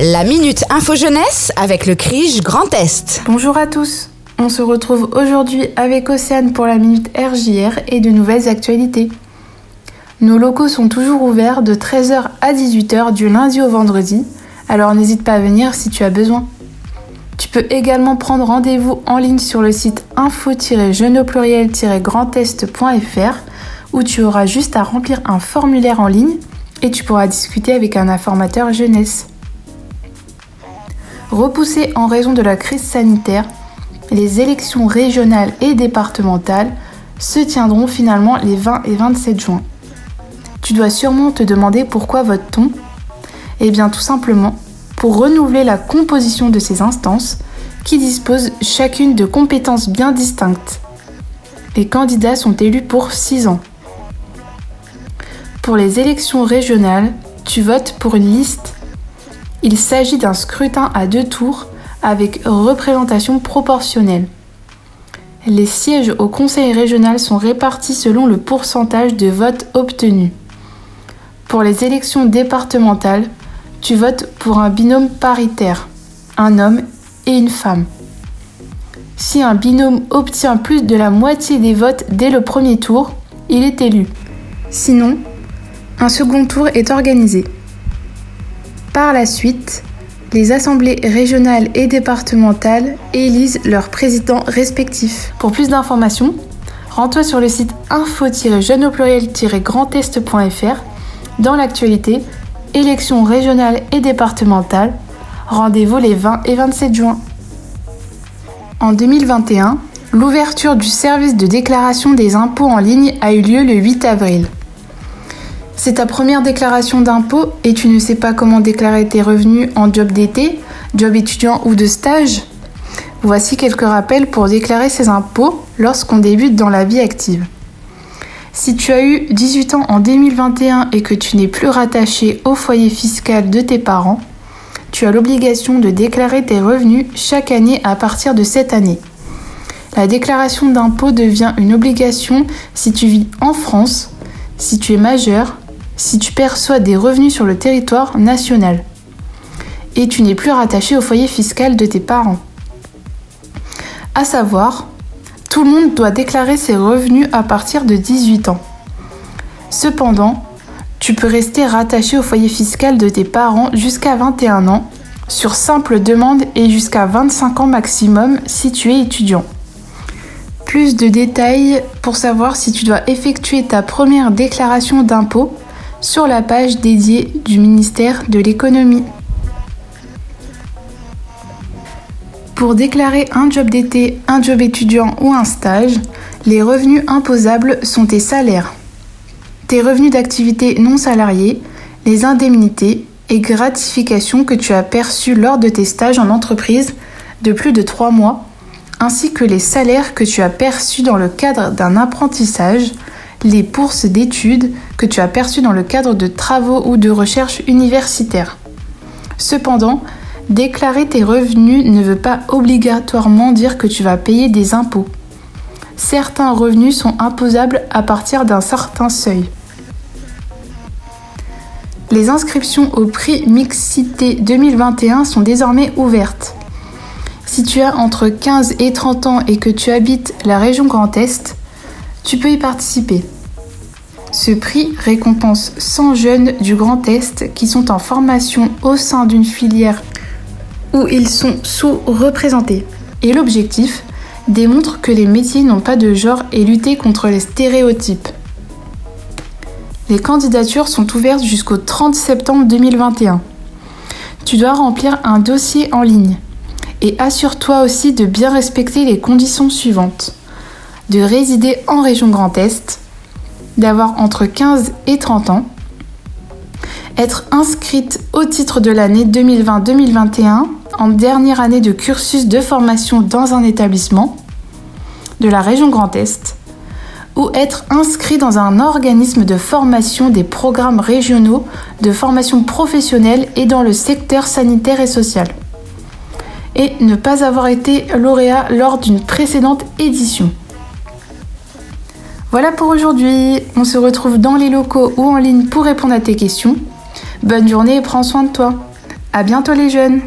La Minute Info Jeunesse avec le CRIJ Grand Est. Bonjour à tous. On se retrouve aujourd'hui avec Océane pour la Minute RJR et de nouvelles actualités. Nos locaux sont toujours ouverts de 13h à 18h du lundi au vendredi, alors n'hésite pas à venir si tu as besoin. Tu peux également prendre rendez-vous en ligne sur le site info-jeune-grandest.fr où tu auras juste à remplir un formulaire en ligne et tu pourras discuter avec un informateur jeunesse. Repoussées en raison de la crise sanitaire, les élections régionales et départementales se tiendront finalement les 20 et 27 juin. Tu dois sûrement te demander pourquoi vote-t-on? Eh bien tout simplement pour renouveler la composition de ces instances qui disposent chacune de compétences bien distinctes. Les candidats sont élus pour 6 ans. Pour les élections régionales, tu votes pour une liste. Il s'agit d'un scrutin à deux tours avec représentation proportionnelle. Les sièges au conseil régional sont répartis selon le pourcentage de votes obtenus. Pour les élections départementales, tu votes pour un binôme paritaire, un homme et une femme. Si un binôme obtient plus de la moitié des votes dès le premier tour, il est élu. Sinon, un second tour est organisé. Par la suite, les assemblées régionales et départementales élisent leurs présidents respectifs. Pour plus d'informations, rends-toi sur le site info-jeune grandestfr dans l'actualité, élections régionales et départementales, rendez-vous les 20 et 27 juin. En 2021, l'ouverture du service de déclaration des impôts en ligne a eu lieu le 8 avril. C'est ta première déclaration d'impôt et tu ne sais pas comment déclarer tes revenus en job d'été, job étudiant ou de stage Voici quelques rappels pour déclarer ses impôts lorsqu'on débute dans la vie active. Si tu as eu 18 ans en 2021 et que tu n'es plus rattaché au foyer fiscal de tes parents, tu as l'obligation de déclarer tes revenus chaque année à partir de cette année. La déclaration d'impôt devient une obligation si tu vis en France, si tu es majeur, si tu perçois des revenus sur le territoire national et tu n'es plus rattaché au foyer fiscal de tes parents. À savoir, tout le monde doit déclarer ses revenus à partir de 18 ans. Cependant, tu peux rester rattaché au foyer fiscal de tes parents jusqu'à 21 ans, sur simple demande et jusqu'à 25 ans maximum si tu es étudiant. Plus de détails pour savoir si tu dois effectuer ta première déclaration d'impôt sur la page dédiée du ministère de l'économie. Pour déclarer un job d'été, un job étudiant ou un stage, les revenus imposables sont tes salaires, tes revenus d'activité non salariés, les indemnités et gratifications que tu as perçues lors de tes stages en entreprise de plus de 3 mois, ainsi que les salaires que tu as perçus dans le cadre d'un apprentissage, les bourses d'études que tu as perçues dans le cadre de travaux ou de recherche universitaire. Cependant, déclarer tes revenus ne veut pas obligatoirement dire que tu vas payer des impôts. Certains revenus sont imposables à partir d'un certain seuil. Les inscriptions au prix Mixité 2021 sont désormais ouvertes. Si tu as entre 15 et 30 ans et que tu habites la région Grand Est, tu peux y participer. Ce prix récompense 100 jeunes du Grand Est qui sont en formation au sein d'une filière où ils sont sous-représentés. Et l'objectif démontre que les métiers n'ont pas de genre et lutter contre les stéréotypes. Les candidatures sont ouvertes jusqu'au 30 septembre 2021. Tu dois remplir un dossier en ligne et assure-toi aussi de bien respecter les conditions suivantes. De résider en région Grand Est, d'avoir entre 15 et 30 ans, être inscrite au titre de l'année 2020-2021 en dernière année de cursus de formation dans un établissement de la région Grand Est, ou être inscrit dans un organisme de formation des programmes régionaux de formation professionnelle et dans le secteur sanitaire et social. Et ne pas avoir été lauréat lors d'une précédente édition. Voilà pour aujourd'hui. On se retrouve dans les locaux ou en ligne pour répondre à tes questions. Bonne journée et prends soin de toi. À bientôt les jeunes